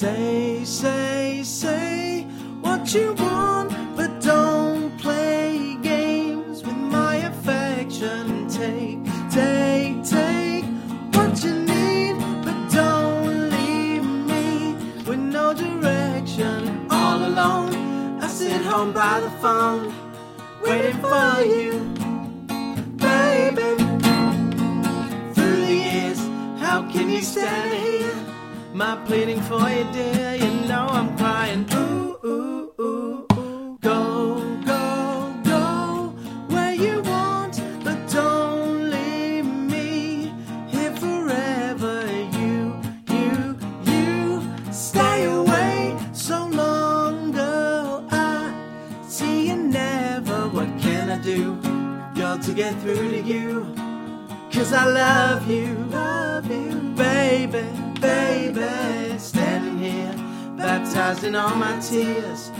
Say, say, say what you want, but don't play games with my affection. Take, take, take what you need, but don't leave me with no direction. All alone, I sit home by the phone, waiting for you, baby. Through the years, how can you hear? My pleading for you, dear. You know I'm crying. Ooh, ooh, ooh, ooh. Go, go, go where you want, but don't leave me here forever. You, you, you stay away so long, girl. I see you never. What can I do, girl, to get through to you? Cause I love you, baby. Standing here, baptized in all my tears.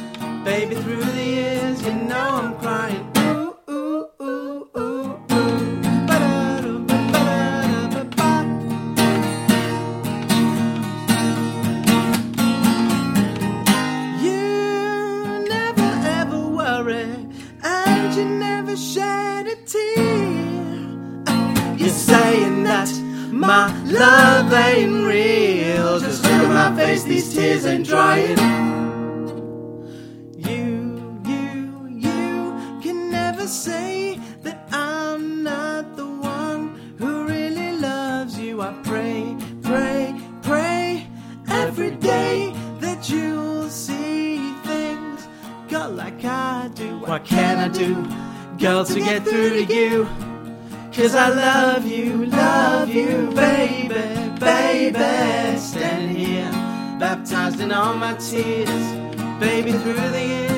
Baby, through the years, you know I'm crying. Ooh, ooh, ooh, ooh, ooh. You never ever worry, and you never shed a tear. You're saying that my love ain't real. Just look at my face, these tears ain't drying. You, you, you can never say that I'm not the one who really loves you. I pray, pray, pray every day that you'll see things, girl, like I do. What can I do, girl, to get through to you? Cause I love you, love you, baby, baby. Standing here, baptized in all my tears, baby, through the years.